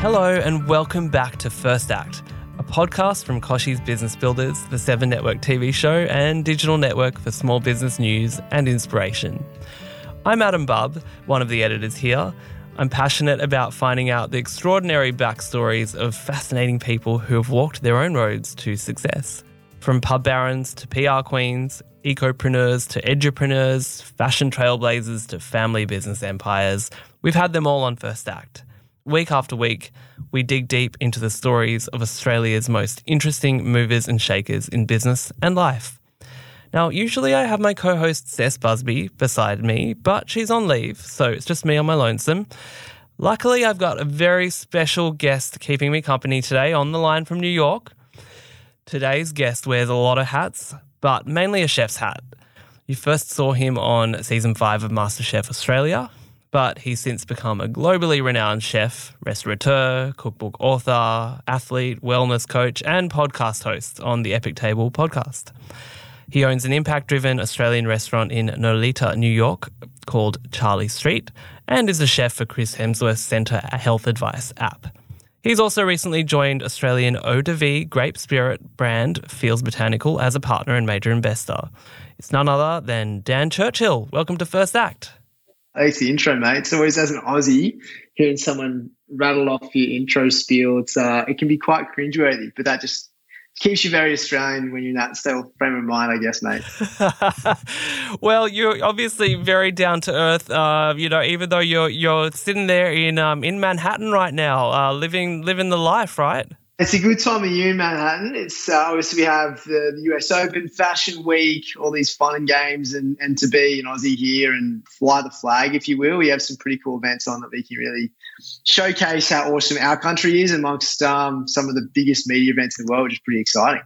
Hello, and welcome back to First Act, a podcast from Kochie's Business Builders, the Seven Network TV show, and digital network for small business news and inspiration. I'm Adam Bubb, one of the editors here. I'm passionate about finding out the extraordinary backstories of fascinating people who have walked their own roads to success. From pub barons to PR queens, ecopreneurs to edupreneurs, fashion trailblazers to family business empires, we've had them all on First Act. Week after week, we dig deep into the stories of Australia's most interesting movers and shakers in business and life. Now, usually I have my co host Cec Busby beside me, but she's on leave, so it's just me on my lonesome. Luckily, I've got a very special guest keeping me company today on the line from New York. Today's guest wears a lot of hats, but mainly a chef's hat. You first saw him on season five of MasterChef Australia, but he's since become a globally renowned chef, restaurateur, cookbook author, athlete, wellness coach, and podcast host on the Epic Table podcast. He owns an impact driven Australian restaurant in Nolita, New York called Charlie Street, and is a chef for Chris Hemsworth's Centr Health Advice app. He's also recently joined Australian eau de vie grape spirit brand Fields Botanical as a partner and major investor. It's none other than Dan Churchill. Welcome to First Act. Thanks the intro, mate. It's always as an Aussie hearing someone rattle off your intro spiel. It's uh, it can be quite cringeworthy, but that just keeps you very Australian when you're in that still frame of mind, I guess, mate. well, you're obviously very down to earth. Uh, you know, even though you're you're sitting there in um, in Manhattan right now, uh, living living the life, right? It's a good time of year in Manhattan. It's uh, obviously we have the, the, US Open, Fashion Week, all these fun and games, and, and to be an Aussie here and fly the flag, if you will. We have some pretty cool events on that we can really showcase how awesome our country is amongst um, some of the biggest media events in the world, which is pretty exciting.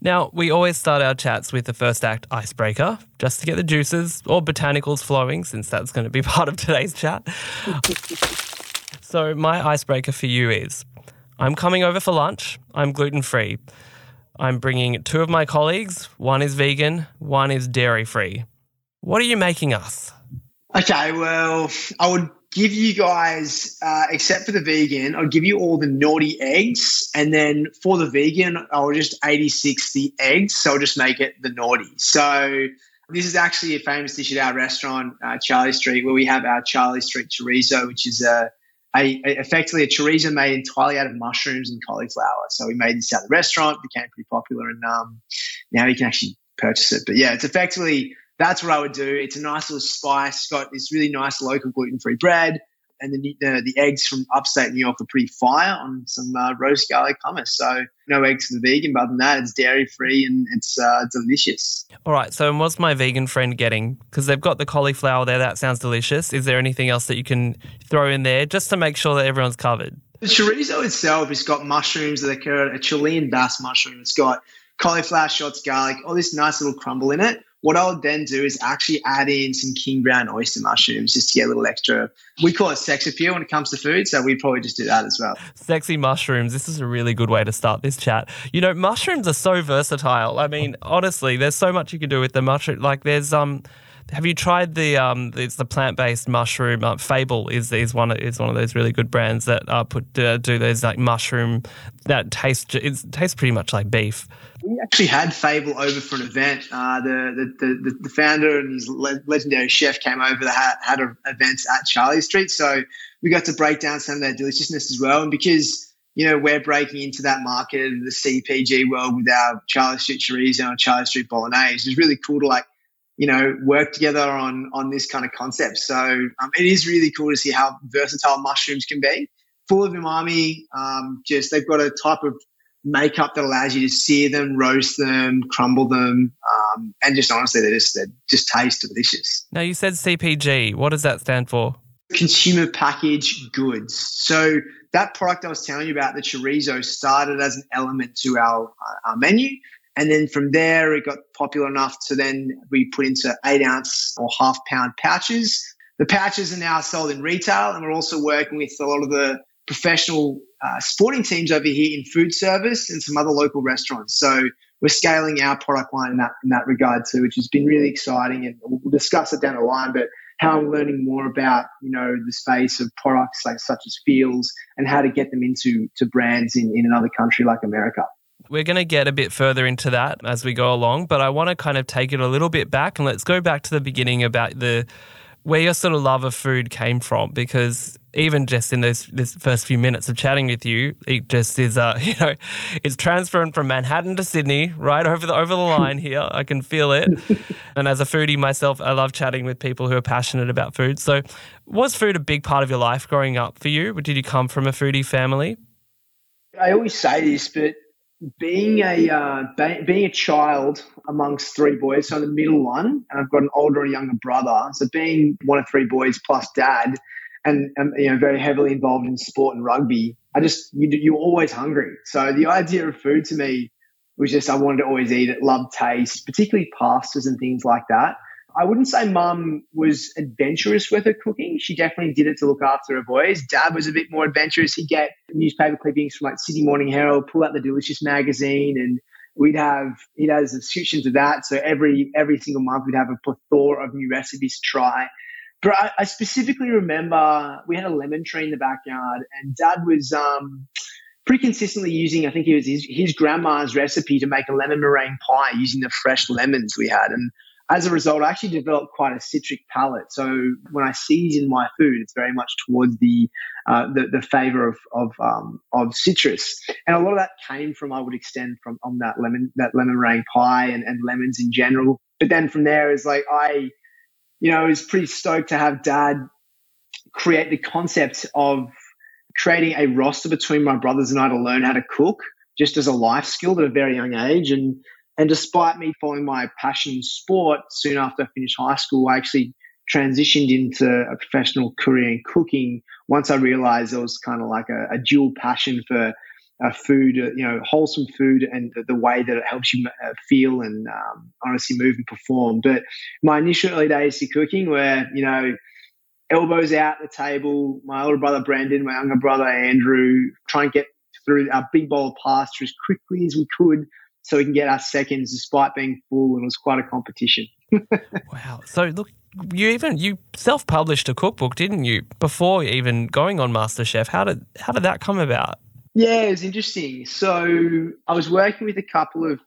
Now, we always start our chats with the first act icebreaker, just to get the juices or botanicals flowing, since that's going to be part of today's chat. so, my icebreaker for you is I'm coming over for lunch. I'm gluten free. I'm bringing two of my colleagues. One is vegan, one is dairy free. What are you making us? Okay, well, I would give you guys, uh, except for the vegan, I'll give you all the naughty eggs. And then for the vegan, I'll just 86 the eggs. So I'll just make it the naughty. So this is actually a famous dish at our restaurant, uh, Charlie Street, where we have our Charlie Street chorizo, which is a a, a, effectively a chorizo made entirely out of mushrooms and cauliflower. So we made this at the restaurant, became pretty popular, and um, now you can actually purchase it. But yeah, it's effectively that's what I would do. It's a nice little spice. Got this really nice local gluten free bread and the, the, the eggs from upstate New York are pretty fire on some uh, roast garlic hummus. So no eggs for the vegan, but other than that, it's dairy free and it's uh, delicious. All right. So what's my vegan friend getting? Because they've got the cauliflower there. That sounds delicious. Is there anything else that you can throw in there just to make sure that everyone's covered? The chorizo itself has got mushrooms that are a Chilean bass mushroom. It's got cauliflower shots, garlic, all this nice little crumble in it. What I would then do is actually add in some king brown oyster mushrooms just to get a little extra. We call it sex appeal when it comes to food, so we probably just do that as well. Sexy mushrooms. This is a really good way to start this chat. You know, mushrooms are so versatile. I mean, honestly, there's so much you can do with the mushroom. Like, there's um. Have you tried the um? It's the plant based mushroom. Uh, Fable is is one is one of those really good brands that uh, put uh, do those like mushroom that taste it tastes pretty much like beef we actually had Fable over for an event. Uh, the, the, the, the, founder and his le- legendary chef came over that had, had events at Charlie Street. So we got to break down some of their deliciousness as well. And because, you know, we're breaking into that market, the CPG world with our Charlie Street chorizo and Charlie Street bolognese, it's really cool to like, you know, work together on, on this kind of concept. So um, it is really cool to see how versatile mushrooms can be. Full of umami, um, just they've got a type of makeup that allows you to sear them, roast them, crumble them, um, and just honestly, they just they just taste delicious. Now you said CPG. What does that stand for? Consumer packaged goods. So that product I was telling you about, the chorizo, started as an element to our, our menu. And then from there, it got popular enough to then we put into eight ounce or half pound pouches. The pouches are now sold in retail, and we're also working with a lot of the professional uh, sporting teams over here in food service and some other local restaurants. So we're scaling our product line in that in that regard too, which has been really exciting. And we'll discuss it down the line. But how I'm learning more about you know the space of products like such as Feals and how to get them into to brands in, in another country like America. We're going to get a bit further into that as we go along, but I want to kind of take it a little bit back and let's go back to the beginning about the where your sort of love of food came from because even just in those this first few minutes of chatting with you, it just is uh, you know, it's transferring from Manhattan to Sydney, right over the over the line here. I can feel it. and as a foodie myself, I love chatting with people who are passionate about food. So, was food a big part of your life growing up for you? Did you come from a foodie family? I always say this, but being a uh, being a child amongst three boys, so I'm the middle one, and I've got an older and younger brother. So being one of three boys plus dad, and, and you know very heavily involved in sport and rugby, I just you, you're always hungry. So the idea of food to me was just I wanted to always eat it, love taste, particularly pastas and things like that. I wouldn't say mum was adventurous with her cooking. She definitely did it to look after her boys. Dad was a bit more adventurous. He'd get newspaper clippings from like Sydney Morning Herald, pull out the Delicious magazine, and we'd have he'd have a subscription to that. So every every single month we'd have a plethora of new recipes to try. But I, I specifically remember we had a lemon tree in the backyard, and Dad was um, pretty consistently using, I think it was his, his grandma's recipe to make a lemon meringue pie using the fresh lemons we had. And as a result, I actually developed quite a citric palate. So when I season my food, it's very much towards the uh, the, the favor of of, um, of citrus, and a lot of that came from I would extend from on that lemon that lemon meringue pie and, and lemons in general. But then from there is like I, you know, I was pretty stoked to have Dad create the concept of creating a roster between my brothers and I to learn how to cook, just as a life skill at a very young age, and and despite me following my passion in sport, soon after I finished high school, I actually transitioned into a professional career in cooking once I realized there was kind of like a, a dual passion for uh, food, uh, you know, wholesome food and the, the, way that it helps you uh, feel and um, honestly move and perform. But my initial early days to cooking were, you know, elbows out the table, my older brother Brandon, my younger brother Andrew, try and get through our big bowl of pasta as quickly as we could so we can get our seconds despite being full. And it was quite a competition. wow. So look, you even you self-published a cookbook, didn't you, before even going on MasterChef? How did how did that come about? Yeah, it was interesting. So I was working with a couple of,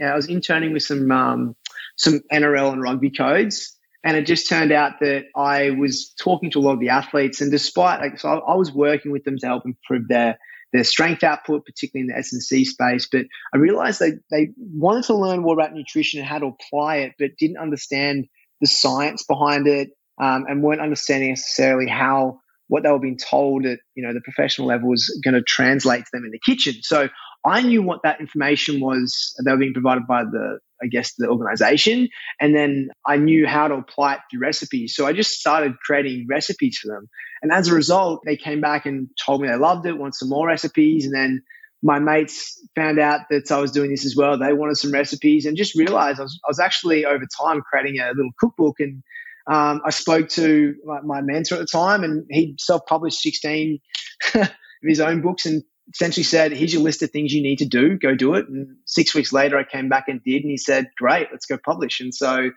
I was interning with some um, some NRL and rugby codes, and it just turned out that I was talking to a lot of the athletes, and despite like, so I, I was working with them to help improve their their strength output, particularly in the S&C space. But I realized they, they wanted to learn more about nutrition and how to apply it, but didn't understand the science behind it um, and weren't understanding necessarily how what they were being told at you know the professional level was going to translate to them in the kitchen. So I knew what that information was that were being provided by the I guess the organization, and then I knew how to apply it through recipes. So I just started creating recipes for them, and as a result, they came back and told me they loved it, want some more recipes, and then my mates found out that I was doing this as well. They wanted some recipes, and just realized I was, I was actually over time creating a little cookbook and um, I spoke to my, my, mentor at the time, and he self-published 16 of his own books, and essentially said, "Here's your list of things you need to do. Go do it." And six weeks later, I came back and did, and he said, "Great, let's go publish." And so,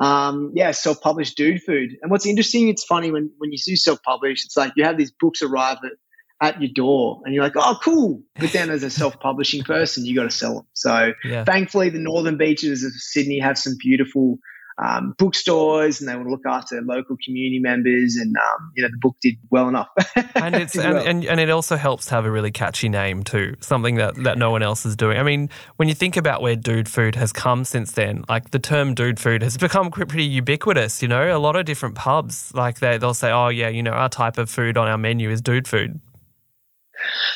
um, yeah, self-published dude food. And what's interesting, it's funny when when you do self-publish, it's like you have these books arrive at at your door and you're like, oh, cool. But then as a self publishing person, you got to sell them. So yeah. thankfully, the northern beaches of Sydney have some beautiful um, bookstores and they want to look after local community members. And, um, you know, the book did well enough. and, it's, and, well. and, and, it also helps to have a really catchy name too, something that, that no one else is doing. I mean, when you think about where dude food has come since then, like the term dude food has become pretty ubiquitous, you know, a lot of different pubs, like they, they'll say, oh, yeah, you know, our type of food on our menu is dude food.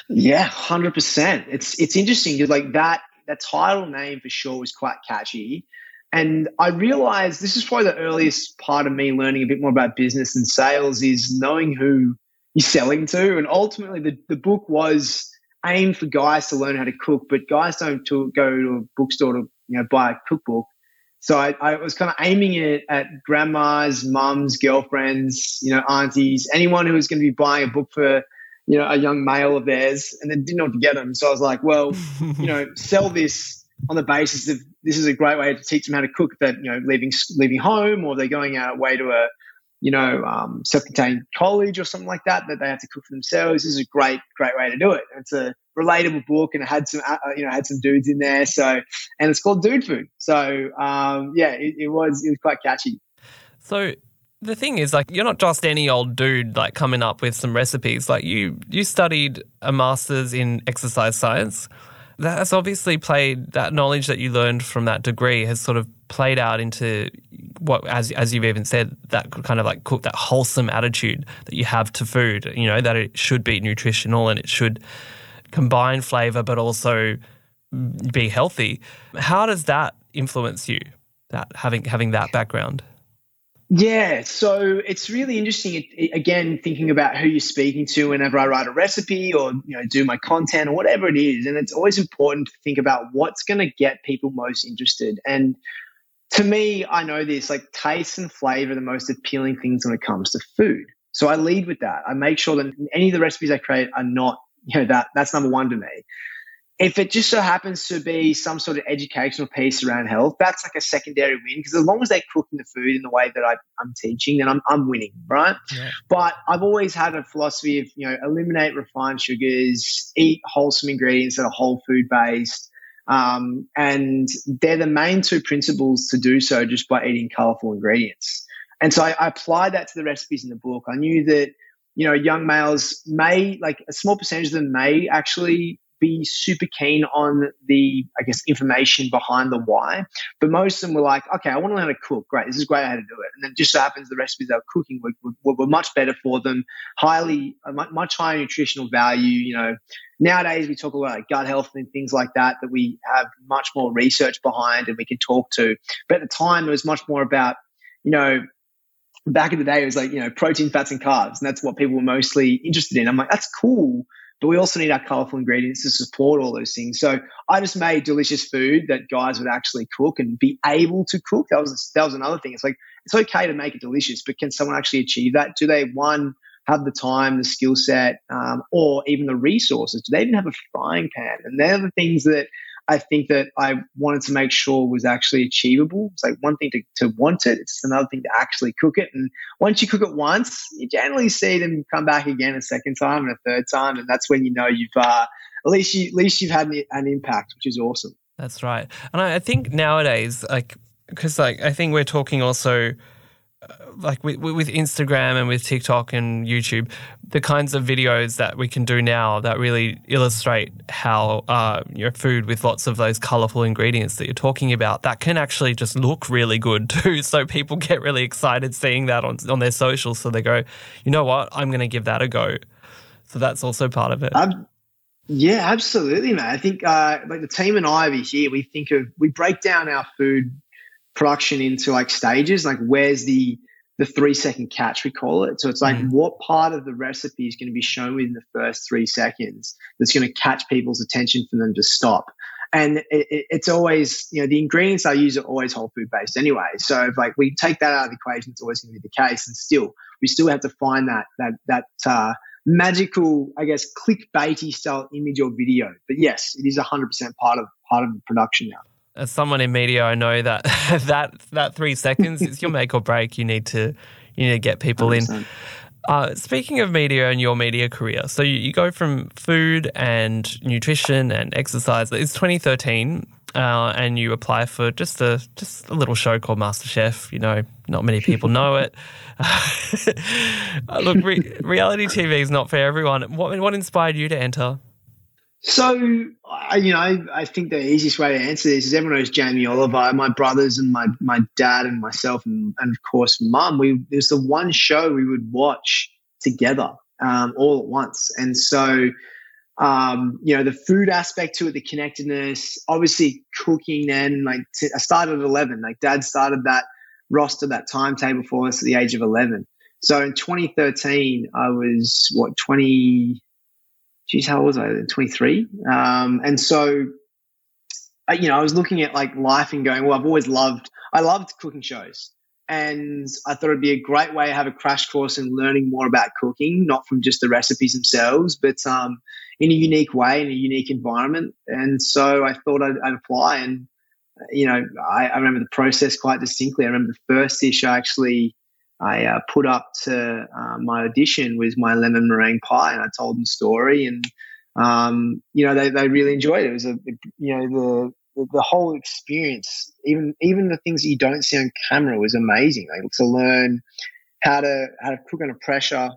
Yeah, hundred percent. It's it's interesting because like that that title name for sure was quite catchy. And I realized this is probably the earliest part of me learning a bit more about business and sales is knowing who you're selling to. And ultimately, the, the book was aimed for guys to learn how to cook, but guys don't to go to a bookstore to you know buy a cookbook. So I, I was kind of aiming it at grandmas, mums, girlfriends, you know, aunties, anyone who was going to be buying a book for you know a young male of theirs, and then didn't know what to get them. So I was like, well, you know, sell this on the basis of this is a great way to teach them how to cook. That you know, leaving leaving home, or they're going out way to a you know um, self-contained college or something like that that they have to cook for themselves. This is a great great way to do it. It's a relatable book, and it had some uh, you know had some dudes in there. So and it's called Dude Food. So um, yeah, it, it was it was quite catchy. So the thing is like you're not just any old dude like coming up with some recipes like you you studied a masters in exercise science that's obviously played that knowledge that you learned from that degree has sort of played out into what as as you've even said that kind of like cook that wholesome attitude that you have to food you know that it should be nutritional and it should combine flavor but also be healthy. How does that influence you that having having that background yeah, so it's really interesting. Again, thinking about who you're speaking to whenever I write a recipe or you know do my content or whatever it is, and it's always important to think about what's going to get people most interested. And to me, I know this like taste and flavor are the most appealing things when it comes to food. So I lead with that. I make sure that any of the recipes I create are not you know that that's number one to me if it just so happens to be some sort of educational piece around health, that's like a secondary win because as long as they're cooking the food in the way that I, am teaching, then I'm, I'm winning, right? Yeah. But I've always had a philosophy of, you know, eliminate refined sugars, eat wholesome ingredients that are whole food based. Um, and they're the main two principles to do so just by eating colorful ingredients. And so I, I applied that to the recipes in the book. I knew that you know, young males may, like a small percentage of them may actually be super keen on the, I guess, information behind the why. But most of them were like, okay, I want to learn how to cook. Great, this is great how to do it. And then just so happens the recipes they were cooking were, were, were much better for them, highly, uh, much higher nutritional value. You know, nowadays we talk about gut health and things like that that we have much more research behind and we can talk to. But at the time, it was much more about, you know, back in the day, it was like, you know, protein, fats, and carbs. And that's what people were mostly interested in. I'm like, that's cool but we also need our colorful ingredients to support all those things. So I just made delicious food that guys would actually cook and be able to cook. That was that was another thing. It's like it's okay to make it delicious, but can someone actually achieve that? Do they one have the time, the skill set, um, or even the resources? Do they even have a frying pan? And they're the things that I think that I wanted to make sure was actually achievable. It's like one thing to, to want it, it's another thing to actually cook it. And once you cook it once, you generally see them come back again a second time and a third time, and that's when you know you've uh, at least you at least you've had an, an impact, which is awesome. That's right, and I, I think nowadays, like, because like I think we're talking also like with, with Instagram and with TikTok and YouTube, the kinds of videos that we can do now that really illustrate how uh, your food with lots of those colorful ingredients that you're talking about that can actually just look really good too. So people get really excited seeing that on on their socials. So they go, you know what, I'm going to give that a go. So that's also part of it. Yeah, absolutely, man. I think uh, like the team and I over here, we think of we break down our food production into like stages. Like where's the the three second catch we call it. So it's like mm. what part of the recipe is going to be shown within the first three seconds that's going to catch people's attention for them to stop. And it, it, it's always, you know, the ingredients I use are always whole food based anyway. So if like we take that out of the equation, it's always going to be the case. And still, we still have to find that that that uh, magical, I guess, clickbaity style image or video. But yes, it is hundred percent part of part of the production now as someone in media, I know that that that three seconds is your make or break. You need to you need to get people 100%. in. Uh, speaking of media and your media career, so you, you, go from food and nutrition and exercise. It's 2013, uh, and you apply for just a just a little show called MasterChef. You know, not many people know it. look, re- reality TV is not for everyone. What what inspired you to enter? So, I, you know, I, think the easiest way to answer this is everyone knows Jamie Oliver. My brothers and my my dad and myself and, and of course mum. We it was the one show we would watch together um, all at once, and so um, you know, the food aspect to it, the connectedness, obviously cooking then, like I started at 11, like dad started that roster, that timetable for us at the age of 11. So in 2013, I was what, 20, geez, how old was I? 23. Um, and so, you know, I was looking at like life and going, well, I've always loved, I loved cooking shows. And I thought it'd be a great way to have a crash course in learning more about cooking, not from just the recipes themselves, but um, in a unique way, in a unique environment. And so I thought I'd, I'd apply. And, you know, I, I, remember the process quite distinctly. I remember the first dish I actually I uh, put up to uh, my audition was my lemon meringue pie, and I told them the story, and um, you know they, they really enjoyed it. It was a you know the the whole experience, even even the things that you don't see on camera, was amazing. Like to learn how to how to cook under pressure,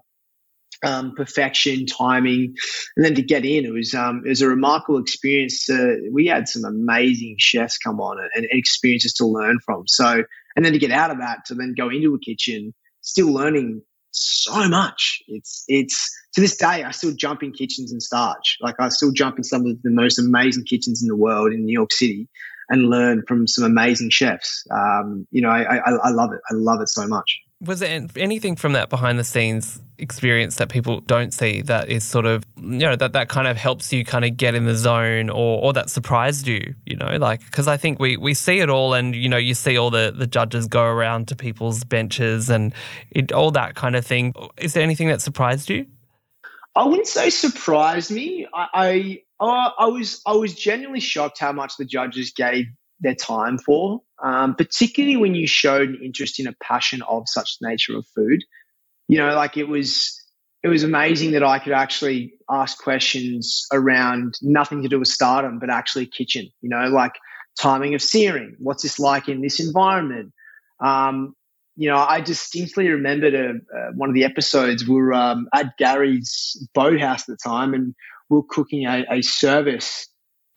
um, perfection, timing, and then to get in, it was um, it was a remarkable experience. We had some amazing chefs come on and, and, experiences to learn from. So, and then to get out of that to then go into a kitchen, still learning so much. It's it's to this day I still jump in kitchens and starch. Like I still jump in some of the most amazing kitchens in the world in New York City and learn from some amazing chefs. Um, you know, I, I, I love it. I love it so much was there anything from that behind the scenes experience that people don't see that is sort of you know that that kind of helps you kind of get in the zone or or that surprised you you know? Like because i think we we see it all and you know you see all the the judges go around to people's benches and it, all that kind of thing. Is there anything that surprised you? I wouldn't say surprised me. I i, uh, I was i was genuinely shocked how much the judges gave their time for, um, particularly when you showed an interest in a passion of such nature of food. You know, like it was it was amazing that I could actually ask questions around nothing to do with stardom, but actually kitchen. You know, like timing of searing. What's this like in this environment? Um, you know, I distinctly remembered a, uh, one of the episodes. We were um, at Gary's boathouse at the time, and we were cooking a, a service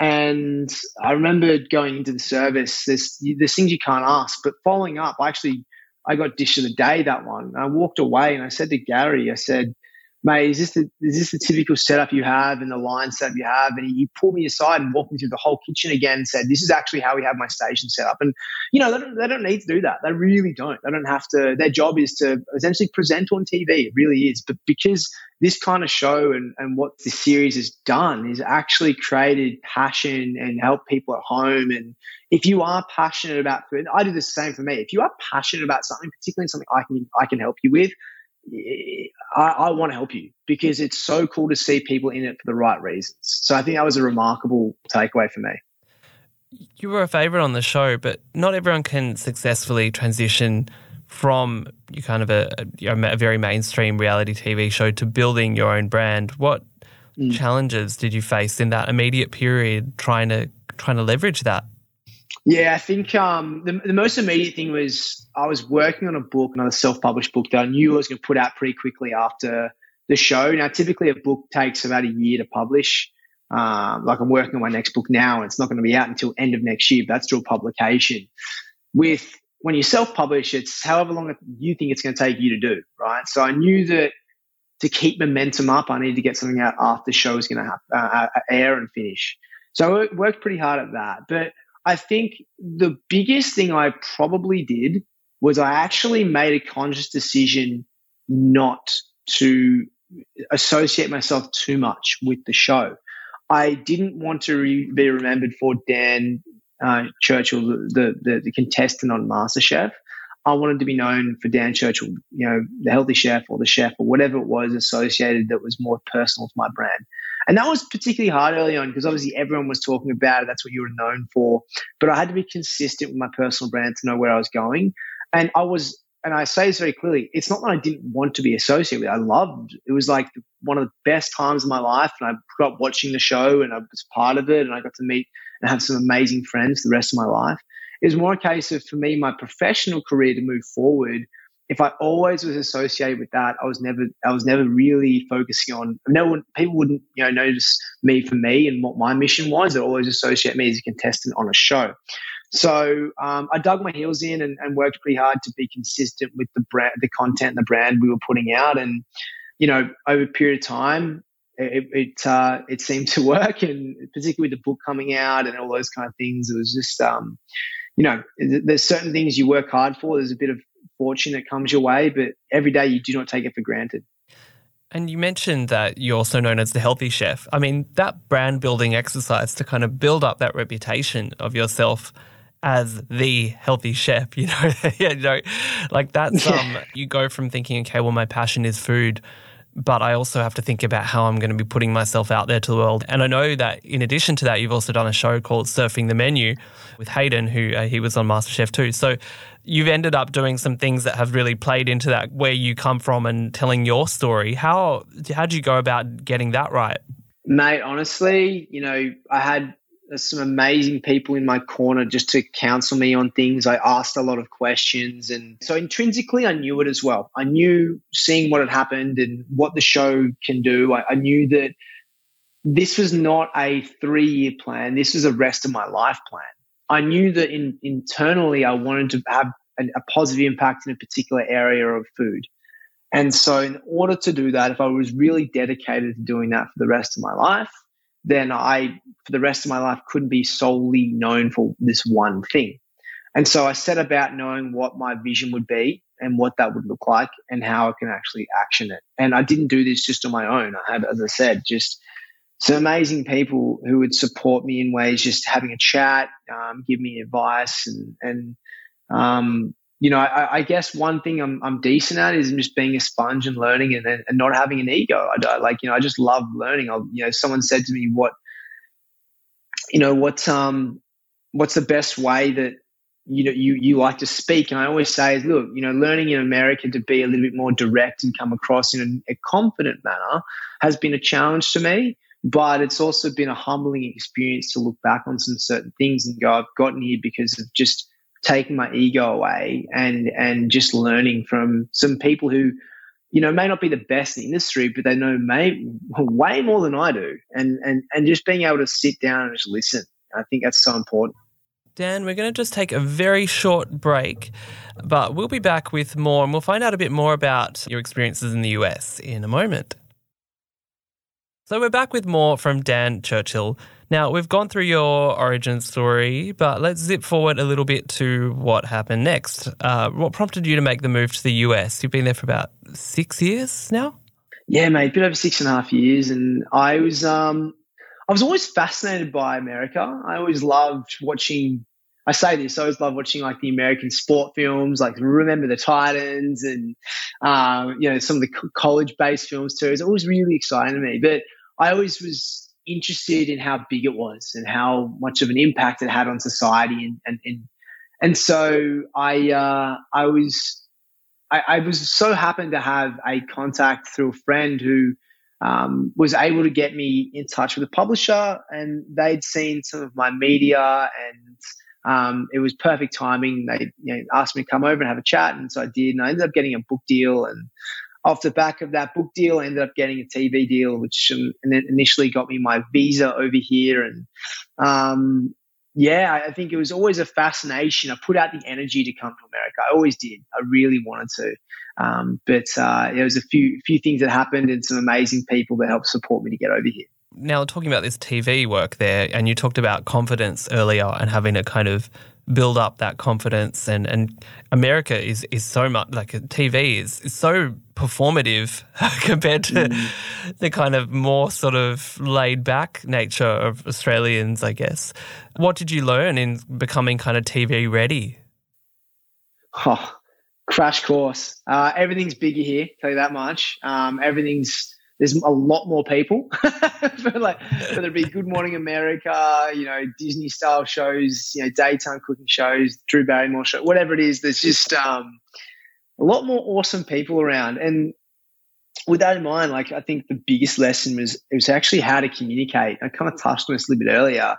and I remember going into the service. There's there's things you can't ask, but following up, I actually I got dish of the day that one. I walked away and I said to Gary, I said, mate, is this the is this the typical setup you have and the line setup you have? And he, pulled me aside and walked me through the whole kitchen again and said, this is actually how we have my station set up. And you know, they don't, they don't need to do that. They really don't. They don't have to. Their job is to essentially present on TV. It really is. But because this kind of show and, and what this series has done is actually created passion and help people at home. And if you are passionate about food, I do the same for me. If you are passionate about something, particularly something I can I can help you with, I, I want to help you because it's so cool to see people in it for the right reasons. So I think that was a remarkable takeaway for me. You were a favorite on the show, but not everyone can successfully transition from you kind of a, a, a, very mainstream reality TV show to building your own brand. What mm. challenges did you face in that immediate period trying to trying to leverage that? Yeah, I think um, the, the most immediate thing was I was working on a book, another self published book that I knew I was going to put out pretty quickly after the show. Now, typically a book takes about a year to publish. Um, like I'm working on my next book now, and it's not going to be out until end of next year. That's still publication. With when you self publish, it's however long you think it's going to take you to do, right? So I knew that to keep momentum up, I needed to get something out after the show was going to uh, uh, air and finish. So I worked pretty hard at that. But I think the biggest thing I probably did was I actually made a conscious decision not to associate myself too much with the show. I didn't want to re- be remembered for Dan uh, Churchill, the, the, the contestant on MasterChef. I wanted to be known for Dan Churchill, you know, the healthy chef or the chef or whatever it was associated that was more personal to my brand. And that was particularly hard early on because obviously everyone was talking about it. That's what you were known for. But I had to be consistent with my personal brand to know where I was going. And I was, and I say this very clearly, it's not that I didn't want to be associated with it. I loved it. was like one of the best times of my life. And I grew up watching the show and I was part of it and I got to meet and have some amazing friends the rest of my life. It was more a case of, for me, my professional career to move forward. If I always was associated with that, I was never, I was never really focusing on. No one, people wouldn't, you know, notice me for me and what my mission was. They always associate me as a contestant on a show. So um, I dug my heels in and, and, worked pretty hard to be consistent with the brand, the content, and the brand we were putting out. And you know, over a period of time, it it, uh, it seemed to work, and particularly with the book coming out and all those kind of things, it was just um, you know, there's certain things you work hard for. There's a bit of fortune that comes your way, but every day you do not take it for granted. And you mentioned that you're also known as the healthy chef. I mean, that brand building exercise to kind of build up that reputation of yourself as the healthy chef, you know, yeah, you know, like that's um, you go from thinking, okay, well, my passion is food, but I also have to think about how I'm going to be putting myself out there to the world. And I know that in addition to that, you've also done a show called Surfing the Menu with Hayden, who uh, he was on MasterChef too. So you've ended up doing some things that have really played into that, where you come from and telling your story. How how did you go about getting that right? Mate, honestly, you know, I had some amazing people in my corner just to counsel me on things. I asked a lot of questions. And so intrinsically, I knew it as well. I knew seeing what had happened and what the show can do. I, I knew that this was not a three year plan, this was a rest of my life plan. I knew that in, internally, I wanted to have a positive impact in a particular area of food. And so, in order to do that, if I was really dedicated to doing that for the rest of my life, then I, for the rest of my life, couldn't be solely known for this one thing. And so I set about knowing what my vision would be and what that would look like and how I can actually action it. And I didn't do this just on my own. I had, as I said, just some amazing people who would support me in ways, just having a chat, um, give me advice, and and um, you know, I, I, guess one thing I'm, I'm decent at is just being a sponge and learning and, and not having an ego. I, like, you know, I just love learning. I, you know, someone said to me, what, you know, what's, um, what's the best way that, you know, you, you like to speak? And I always say look, you know, learning in America to be a little bit more direct and come across in a, a confident manner has been a challenge to me but it's also been a humbling experience to look back on some certain things and go, I've gotten here because of just taking my ego away and and just learning from some people who you know may not be the best in the industry but they know may, way more than I do. And and and just being able to sit down and just listen. I think that's so important. Dan, we're going to just take a very short break, but we'll be back with more and we'll find out a bit more about your experiences in the US in a moment. So, we're back with more from Dan Churchill, now, we've gone through your origin story, but let's zip forward a little bit to what happened next. Uh, what prompted you to make the move to the US? You've been there for about six years now? Yeah, mate, been over six and a half years. And I was, um, I was always fascinated by America. I always loved watching I say this, I always loved watching like the American sport films, like Remember the Titans and, um, you know, some of the college based films too. It was always really exciting to me. But I always was interested in how big it was and how much of an impact it had on society and and and, and so I uh, I was I, I, was so happy to have a contact through a friend who um, was able to get me in touch with a publisher and they'd seen some of my media and um, it was perfect timing. They you know, asked me to come over and have a chat, and so I did. And I ended up getting a book deal, and off the back of that book deal, I ended up getting a TV deal, which um, initially got me my visa over here. And um, yeah, I think it was always a fascination. I put out the energy to come to America. I always did. I really wanted to. Um, but uh, there was a few few things that happened and some amazing people that helped support me to get over here. Now, talking about this TV work there, and you talked about confidence earlier and having a kind of build up that confidence. And and America is is so much like TV is, is so performative compared to mm. the kind of more sort of laid back nature of Australians I guess. What did you learn in becoming kind of TV ready? Oh crash course. Uh, everything's bigger here tell you that much. Um, everything's there's a lot more people for like whether it be Good Morning America, you know, Disney style shows, you know, daytime cooking shows, Drew Barrymore show, whatever it is. There's just um, a lot more awesome people around, and with that in mind, like I think the biggest lesson was it was actually how to communicate. I kind of touched on this a little bit earlier.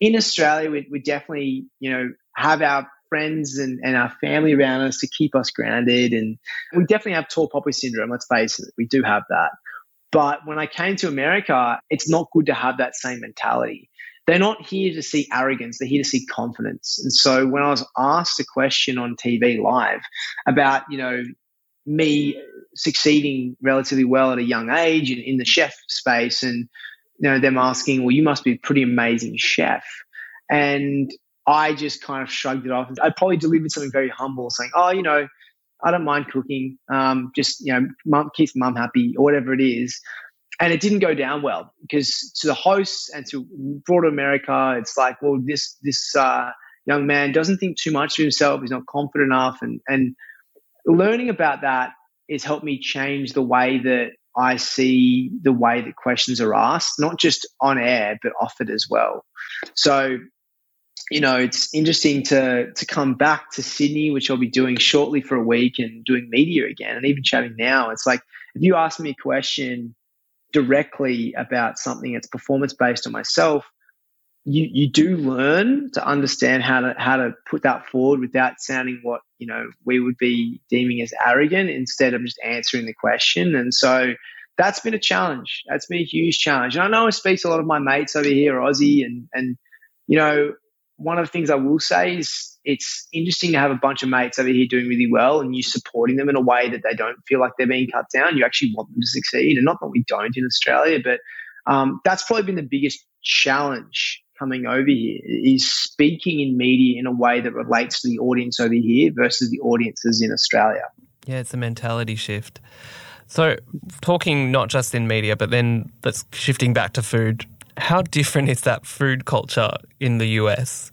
In Australia, we, we definitely you know have our friends and, and our family around us to keep us grounded. And we definitely have tall poppy syndrome. Let's face it, we do have that. But when I came to America, it's not good to have that same mentality. They're not here to see arrogance, they're here to see confidence. And so when I was asked a question on TV live about, you know, me succeeding relatively well at a young age in, in the chef space and you know them asking well you must be a pretty amazing chef and i just kind of shrugged it off i probably delivered something very humble saying oh you know i don't mind cooking um, just you know mom keeps mum happy or whatever it is. And it didn't go down well because to the hosts and to broader america it's like well this this uh, young man doesn't think too much of himself. He's not confident enough. And and learning about that has helped me change the way that I see the way that questions are asked, not just on air, but offered as well. So, you know, it's interesting to to come back to Sydney, which I'll be doing shortly for a week and doing media again and even chatting now. It's like if you ask me a question directly about something that's performance based on myself, you you do learn to understand how to how to put that forward without sounding what you know we would be deeming as arrogant instead of just answering the question. And so that's been a challenge. That's been a huge challenge. And i know i speak to a lot of my mates over here aussie and and you know one of the things i will say is it's interesting to have a bunch of mates over here doing really well and you supporting them in a way that they don't feel like they're being cut down you actually want them to succeed and not that we don't in australia but um, that's probably been the biggest challenge coming over here is speaking in media in a way that relates to the audience over here versus the audiences in Australia. Yeah, it's a mentality shift. So, talking not just in media, but then let's shifting back to food. How different is that food culture in the US?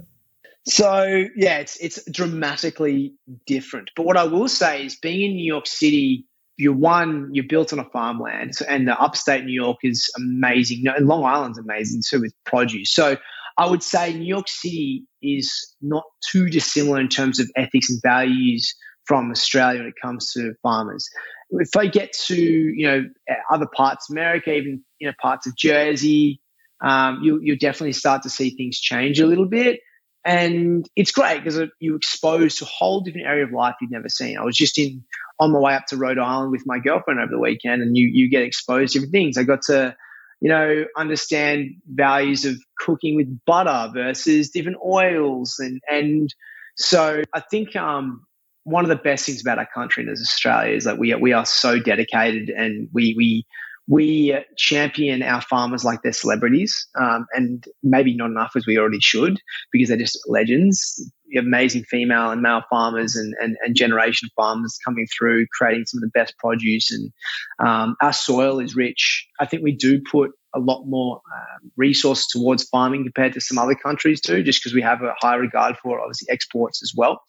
So, yeah, it's it's dramatically different. But what I will say is being in New York City, you're one, you're built on a farmland, and the upstate New York is amazing. And Long Island's amazing too with produce. So I would say New York City is not too dissimilar in terms of ethics and values from Australia when it comes to farmers. If I get to you know other parts of America, even you know parts of Jersey, um, you you definitely start to see things change a little bit, and it's great because you're exposed to a whole different area of life you've never seen. I was just in on my way up to Rhode Island with my girlfriend over the weekend, and you you get exposed to different things. I got to you know, understand values of cooking with butter versus different oils. And, and so I think um, one of the best things about our country and as Australia is that we are, we are so dedicated and we, we, we champion our farmers like they're celebrities, um, and maybe not enough as we already should because they're just legends. Amazing female and male farmers and, and, and generation farmers coming through, creating some of the best produce. And um, our soil is rich. I think we do put a lot more uh, resource towards farming compared to some other countries too, just because we have a high regard for obviously exports as well.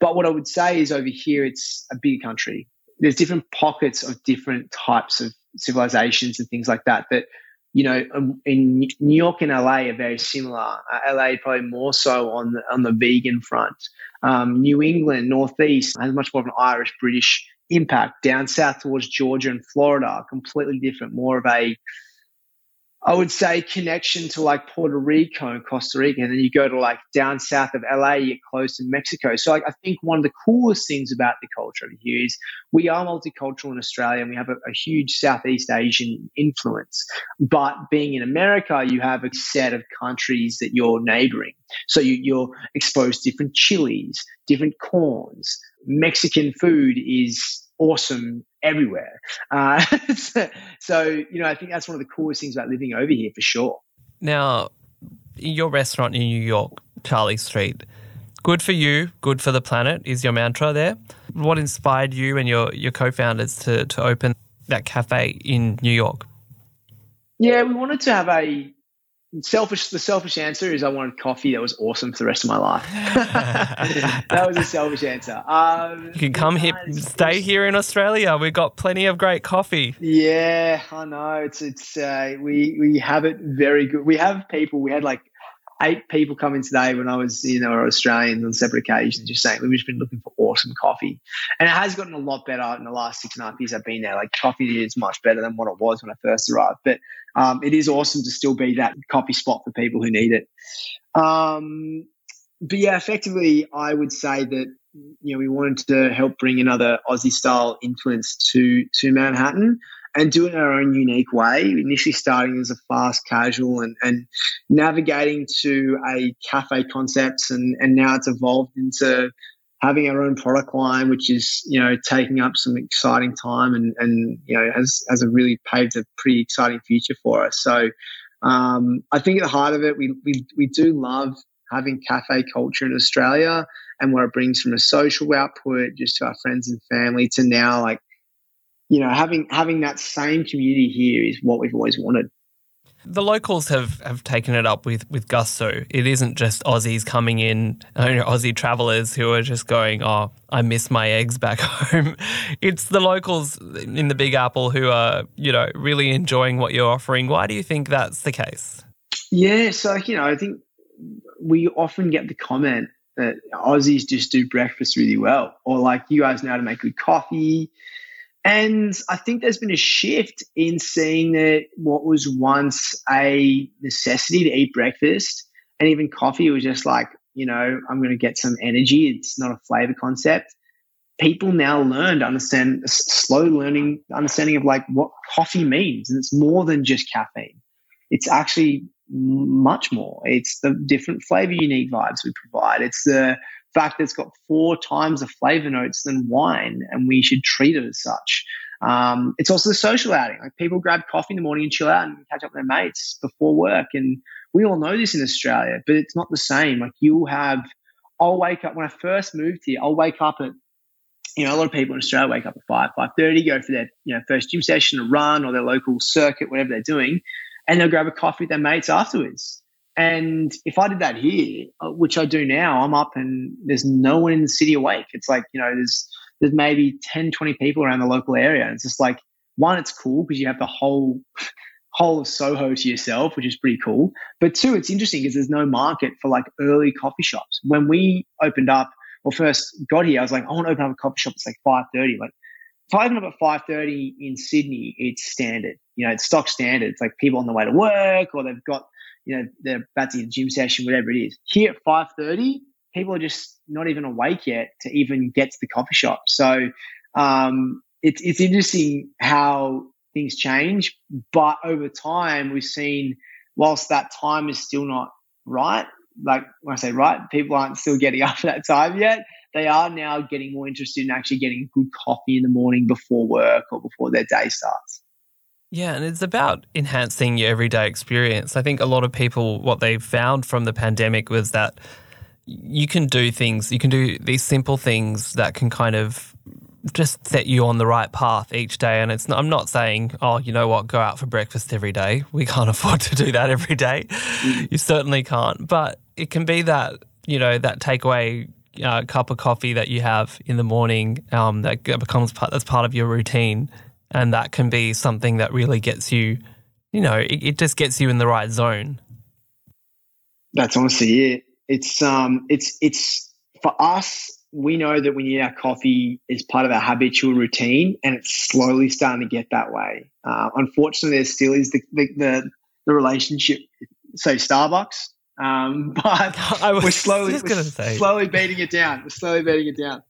But what I would say is over here, it's a big country. There's different pockets of different types of civilizations and things like that that you know um, in New York and LA are very similar. Uh, LA probably more so on the on the vegan front. Um, New England, Northeast has much more of an Irish British impact. Down south towards Georgia and Florida, completely different. More of a I would say connection to like Puerto Rico and Costa Rica, and then you go to like down south of LA, you're close to Mexico. So like, I think one of the coolest things about the culture here is we are multicultural in Australia, and we have a, a huge Southeast Asian influence. But being in America, you have a set of countries that you're neighboring, so you, you're exposed to different chilies, different corns. Mexican food is awesome everywhere. Uh, so, you know, I think that's one of the coolest things about living over here for sure. Now, your restaurant in New York, Charlie Street, good for you, good for the planet is your mantra there. What inspired you and your, your co founders to, to open that cafe in New York? Yeah, we wanted to have a selfish the selfish answer is I wanted coffee that was awesome for the rest of my life. that was a selfish answer. Um, you can come here, stay here in Australia. We've got plenty of great coffee. Yeah, I know. It's it's uh, we we have it very good. We have people. We had like eight people come in today when I was, you know, Australians on separate occasions, just saying we've just been looking for awesome coffee. And it has gotten a lot better in the last six and a half years I've been there. Like coffee is much better than what it was when I first arrived. But um, it is awesome to still be that coffee spot for people who need it. Um, but yeah, effectively, I would say that you know we wanted to help bring another Aussie style influence to to Manhattan and do it in our own unique way. Initially starting as a fast casual and, and navigating to a cafe concept, and, and now it's evolved into having our own product line, which is you know taking up some exciting time and and you know has has a really paved a pretty exciting future for us. So um, I think at the heart of it, we we we do love having cafe culture in Australia and what it brings from a social output just to our friends and family to now like you know having having that same community here is what we've always wanted the locals have, have taken it up with, with gusto. It isn't just Aussies coming in, Aussie travellers who are just going, oh, I miss my eggs back home. It's the locals in the Big Apple who are, you know, really enjoying what you're offering. Why do you think that's the case? Yeah, so, you know, I think we often get the comment that Aussies just do breakfast really well, or like you guys know how to make good coffee and I think there's been a shift in seeing that what was once a necessity to eat breakfast and even coffee was just like, you know, I'm going to get some energy. It's not a flavor concept. People now learn to understand, slow learning, understanding of like what coffee means. And it's more than just caffeine. It's actually much more. It's the different flavor unique vibes we provide. It's the fact it's got four times the flavor notes than wine, and we should treat it as such. Um, it's also the social outing. Like people grab coffee in the morning and chill out and catch up with their mates before work. And we all know this in Australia, but it's not the same. Like you'll have, I'll wake up when I first moved here. I'll wake up at, you know, a lot of people in Australia wake up at five, five thirty, go for their, you know, first gym session, a run, or their local circuit, whatever they're doing, and they'll grab a coffee with their mates afterwards. And if I did that here, uh, which I do now, I'm up and there's no one in the city awake. It's like, you know, there's there's maybe 10, 20 people around the local area. And it's just like, one, it's cool because you have the whole whole of Soho to yourself, which is pretty cool. But two, it's interesting because there's no market for like early coffee shops. When we opened up or first got here, I was like, I want to open up a coffee shop. It's like 5.30. Like if I open up at 5.30 in Sydney, it's standard. You know, it's stock standard. It's like people on the way to work or they've got you know, they're about to get a gym session, whatever it is. Here at 5.30, people are just not even awake yet to even get to the coffee shop. So um, it's, it's interesting how things change. But over time, we've seen, whilst that time is still not right, like when I say right, people aren't still getting up at that time yet. They are now getting more interested in actually getting good coffee in the morning before work or before their day starts. Yeah, and it's about enhancing your everyday experience. I think a lot of people, what they found from the pandemic was that you can do things, you can do these simple things that can kind of just set you on the right path each day. And it's not, I'm not saying, oh, you know what, go out for breakfast every day. We can't afford to do that every day. Mm. You certainly can't. But it can be that, you know, that takeaway uh, cup of coffee that you have in the morning um, that becomes part, that's part of your routine and that can be something that really gets you, you know, it, it just gets you in the right zone. That's honestly it. It's um, it's it's for us. We know that we need our coffee as part of our habitual routine, and it's slowly starting to get that way. Uh, unfortunately, there still is the the, the, the relationship. Say Starbucks, um, but we're slowly we're slowly beating it down. We're slowly beating it down.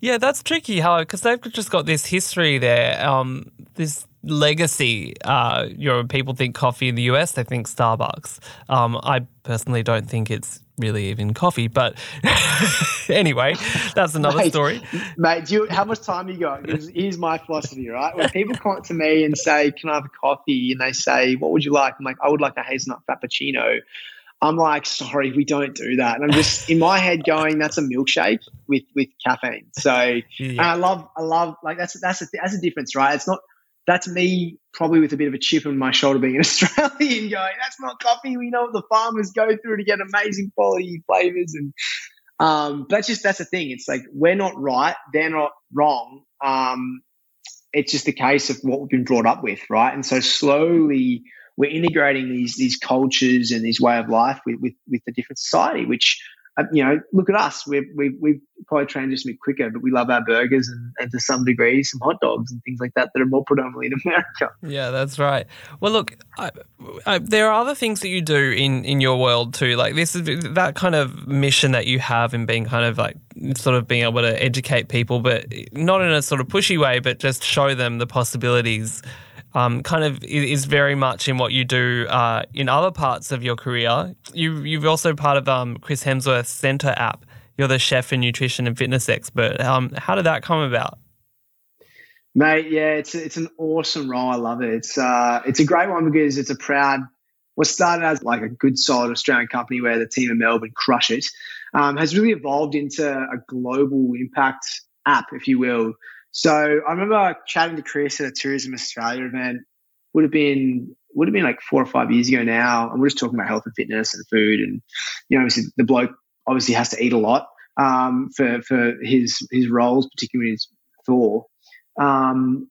Yeah, that's tricky. How because they've just got this history there, um, this legacy. Uh, you know, people think coffee in the US, they think Starbucks. Um, I personally don't think it's really even coffee, but anyway, that's another mate, story. Mate, do you, how much time you got? Here's my philosophy, right? When people come to me and say, "Can I have a coffee?" and they say, "What would you like?" I'm like, "I would like a hazelnut frappuccino." I'm like, sorry, we don't do that. And I'm just in my head going, that's a milkshake with with caffeine. So yeah. I love, I love like that's that's a, that's a difference, right? It's not that's me probably with a bit of a chip on my shoulder being an Australian going, that's not coffee. We know what the farmers go through to get amazing quality flavors. And um, that's just, that's the thing. It's like, we're not right. They're not wrong. Um, it's just a case of what we've been brought up with. Right. And so slowly we're integrating these these cultures and these way of life with with, with the different society, which uh, you know, look at us. We've, we've, we've probably transitioned a bit quicker, but we love our burgers and, and, to some degree some hot dogs and things like that that are more predominantly in America. Yeah, that's right. Well, look, I, I, there are other things that you do in, in your world too. Like this is that kind of mission that you have in being kind of like sort of being able to educate people, but not in a sort of pushy way, but just show them the possibilities um, kind of is very much in what you do uh, in other parts of your career. You, you've also part of um, Chris Hemsworth's Centr app. you're the chef and nutrition and fitness expert. Um, how did that come about? Mate, yeah, it's it's an awesome role. I love it. It's uh, it's a great one because it's a proud. What started as like a good, solid Australian company where the team in Melbourne crush it, um, has really evolved into a global impact app, if you will. So I remember chatting to Chris at a Tourism Australia event. Would have been would have been like four or five years ago now, and we're just talking about health and fitness and food, and you know, obviously the bloke obviously has to eat a lot um, for for his his roles, particularly his Thor. Um,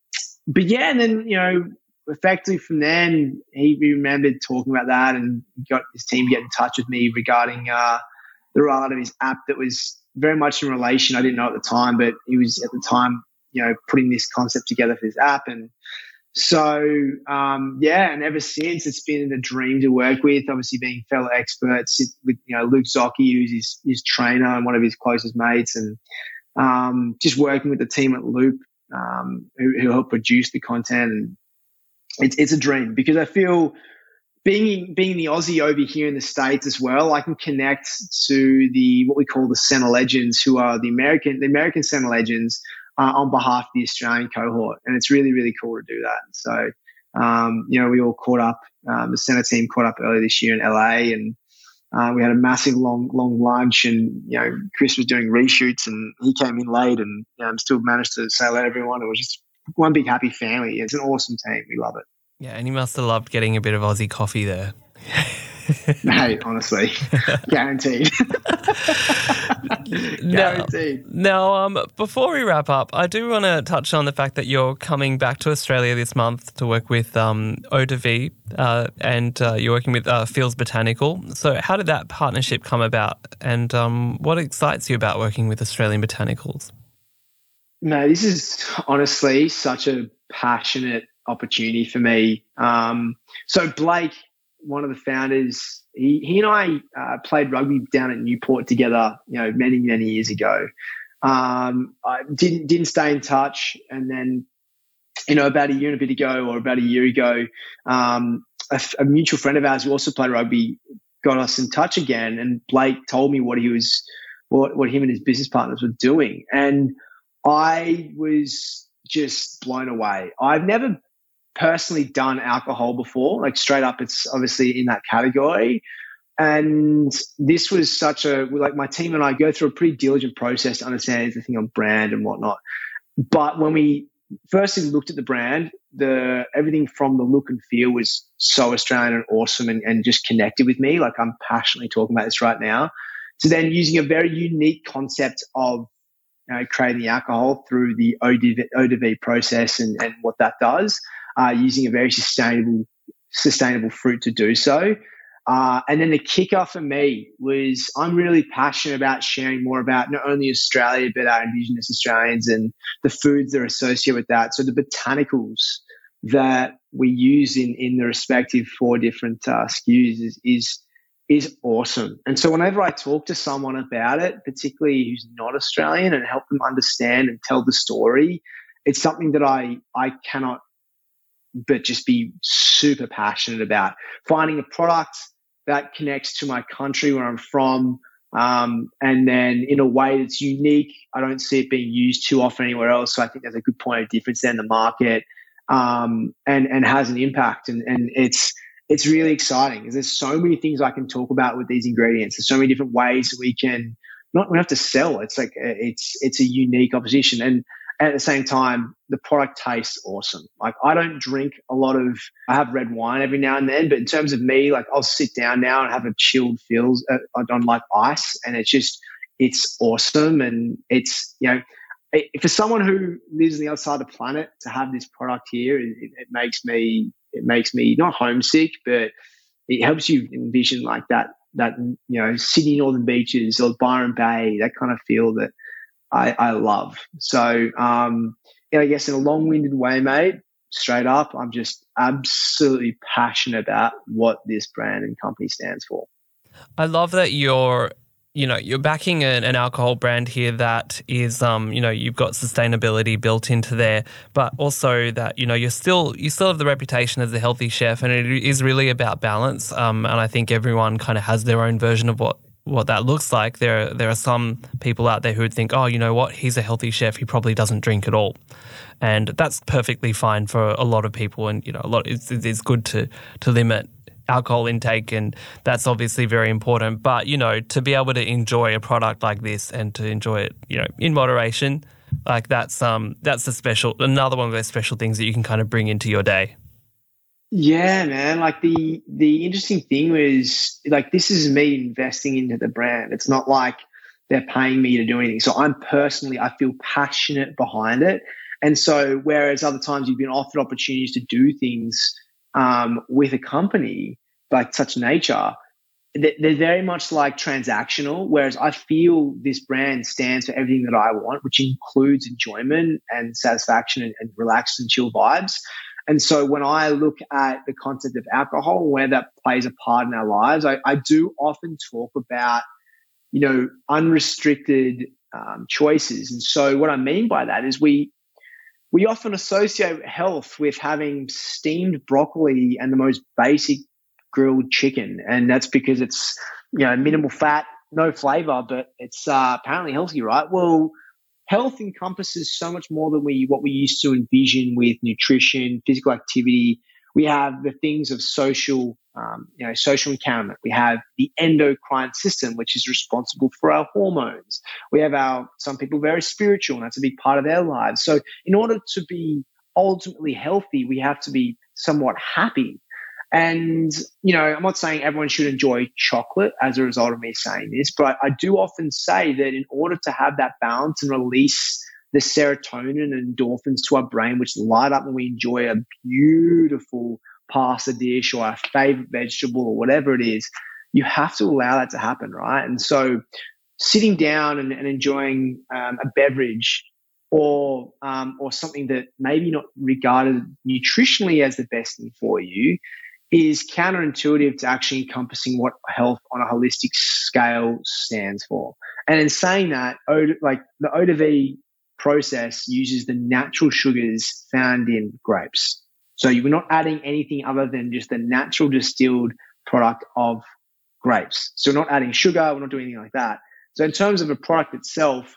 but yeah, and then you know, effectively from then he remembered talking about that and got his team to get in touch with me regarding uh, the rollout of his app that was very much in relation. I didn't know at the time, but he was at the time, you know, putting this concept together for this app and. So um, yeah, and ever since it's been a dream to work with. Obviously, being fellow experts with you know Luke Zocchi, who's his, his trainer and one of his closest mates, and um, just working with the team at Loop um, who, who help produce the content. And it's, it's a dream because I feel being being the Aussie over here in the states as well, I can connect to the what we call the Centr legends, who are the American the American Centr legends uh, on behalf of the Australian cohort, and it's really really cool to do that. So. Um, you know, we all caught up. Um, the Centr team caught up earlier this year in LA, and uh, we had a massive long, long lunch, and you know, Chris was doing reshoots, and he came in late, and you know, still managed to say hello to everyone. It was just one big happy family. It's an awesome team. We love it. Yeah, and he must have loved getting a bit of Aussie coffee there. Mate, honestly, guaranteed. guaranteed. Now, now, um, before we wrap up, I do want to touch on the fact that you're coming back to Australia this month to work with um, Vie, uh, and uh, you're working with uh, Feels Botanical. So, how did that partnership come about, and um, what excites you about working with Australian botanicals? No, this is honestly such a passionate opportunity for me. Um, so Blake one of the founders, he, he and I uh, played rugby down at Newport together, you know, many, many years ago. Um, I didn't, didn't stay in touch. And then, you know, about a year and a bit ago or about a year ago, um, a, a mutual friend of ours who also played rugby got us in touch again. And Blake told me what he was, what, what him and his business partners were doing. And I was just blown away. I've never personally done alcohol before, like straight up, it's obviously in that category. And this was such a, like my team and I go through a pretty diligent process to understand everything on brand and whatnot. But when we firstly looked at the brand, the everything from the look and feel was so Australian and awesome and, and just connected with me. Like I'm passionately talking about this right now. So then using a very unique concept of you know, creating the alcohol through the de vie process and, and what that does uh, using a very sustainable sustainable fruit to do so. Uh, and then the kicker for me was I'm really passionate about sharing more about not only Australia, but our Indigenous Australians and the foods that are associated with that. So the botanicals that we use in, in the respective four different uh, SKUs is, is, is awesome. And so whenever I talk to someone about it, particularly who's not Australian and help them understand and tell the story, it's something that I, I cannot but just be super passionate about finding a product that connects to my country where I'm from. Um, and then in a way that's unique. I don't see it being used too often anywhere else. So I think there's a good point of difference there in the market, um, and, and has an impact. And, and it's, it's really exciting because there's so many things I can talk about with these ingredients. There's so many different ways we can not, we have to sell. It's like, it's, it's a unique opposition. And at the same time, the product tastes awesome. Like I don't drink a lot of, I have red wine every now and then, but in terms of me, like I'll sit down now and have a chilled feels. Uh, don't like ice, and it's just, it's awesome, and it's you know, it, for someone who lives on the other side of the planet to have this product here, it, it makes me, it makes me not homesick, but it helps you envision like that that you know Sydney Northern Beaches or Byron Bay, that kind of feel that I, I love. So, um, yeah, I guess in a long winded way, mate, straight up, I'm just absolutely passionate about what this brand and company stands for. I love that you're you know you're backing an, an, alcohol brand here that is um you know you've got sustainability built into there but also that you know you're still you still have the reputation as a healthy chef and it is really about balance um and I think everyone kind of has their own version of what what that looks like, there there are some people out there who would think, oh, you know what, he's a healthy chef, he probably doesn't drink at all, and that's perfectly fine for a lot of people. And you know, a lot it's, it's good to to limit alcohol intake. And that's obviously very important. But you know to be able to enjoy a product like this and to enjoy it you know in moderation like that's um that's a special another one of those special things that you can kind of bring into your day yeah, man. Like the the interesting thing was like this is me investing into the brand. It's not like they're paying me to do anything. So I'm personally I feel passionate behind it. And so whereas other times you've been offered opportunities to do things um, with a company like such nature, they're very much like transactional. Whereas I feel this brand stands for everything that I want, which includes enjoyment and satisfaction and, and relaxed and chill vibes. And so when I look at the concept of alcohol, where that plays a part in our lives, I, I do often talk about, you know, unrestricted um, choices. And so what I mean by that is we we often associate health with having steamed broccoli and the most basic grilled chicken, and that's because it's you know minimal fat, no flavor, but it's uh, apparently healthy, right? Well health encompasses so much more than we what we used to envision with nutrition, physical activity. We have the things of social, um, you know, social encounterment. We have the endocrine system, which is responsible for our hormones. We have our some people very spiritual, and that's a big part of their lives. So, in order to be ultimately healthy, we have to be somewhat happy. And, you know, I'm not saying everyone should enjoy chocolate as a result of me saying this, but I do often say that in order to have that balance and release the serotonin and endorphins to our brain, which light up when we enjoy a beautiful pasta dish or our favorite vegetable or whatever it is, you have to allow that to happen, right? And so sitting down and, and enjoying um, a beverage or um, or something that maybe not regarded nutritionally as the best thing for you is counterintuitive to actually encompassing what health on a holistic scale stands for. And in saying that, like the eau de vie process uses the natural sugars found in grapes. So you're not adding anything other than just the natural distilled product of grapes. So we're not adding sugar, we're not doing anything like that. So in terms of a product itself,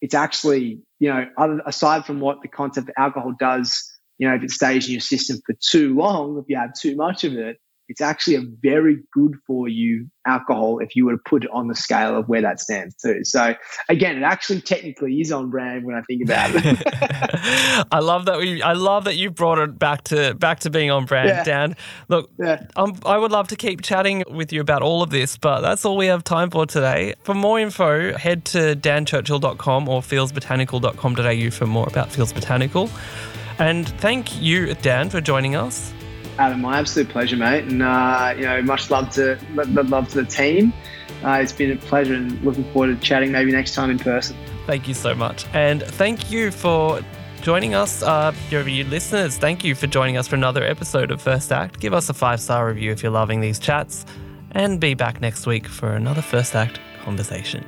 it's actually, you know, other, aside from what the concept of alcohol does you know, if it stays in your system for too long, if you have too much of it, it's actually a very good for you alcohol if you were to put it on the scale of where that stands too. So again, it actually technically is on brand when I think about it. I love that we I love that you brought it back to back to being on brand, yeah. Dan. Look, yeah. I would love to keep chatting with you about all of this, but that's all we have time for today. For more info, head to danchurchill.com or feelsbotanical.com.au for more about Feels Botanical. And thank you, Dan, for joining us. Adam, my absolute pleasure, mate. And uh, you know, much love to love to the team. Uh, it's been a pleasure, and looking forward to chatting maybe next time in person. Thank you so much, and thank you for joining us, uh, your, your listeners. Thank you for joining us for another episode of First Act. Give us a five star review if you're loving these chats, and be back next week for another First Act conversation.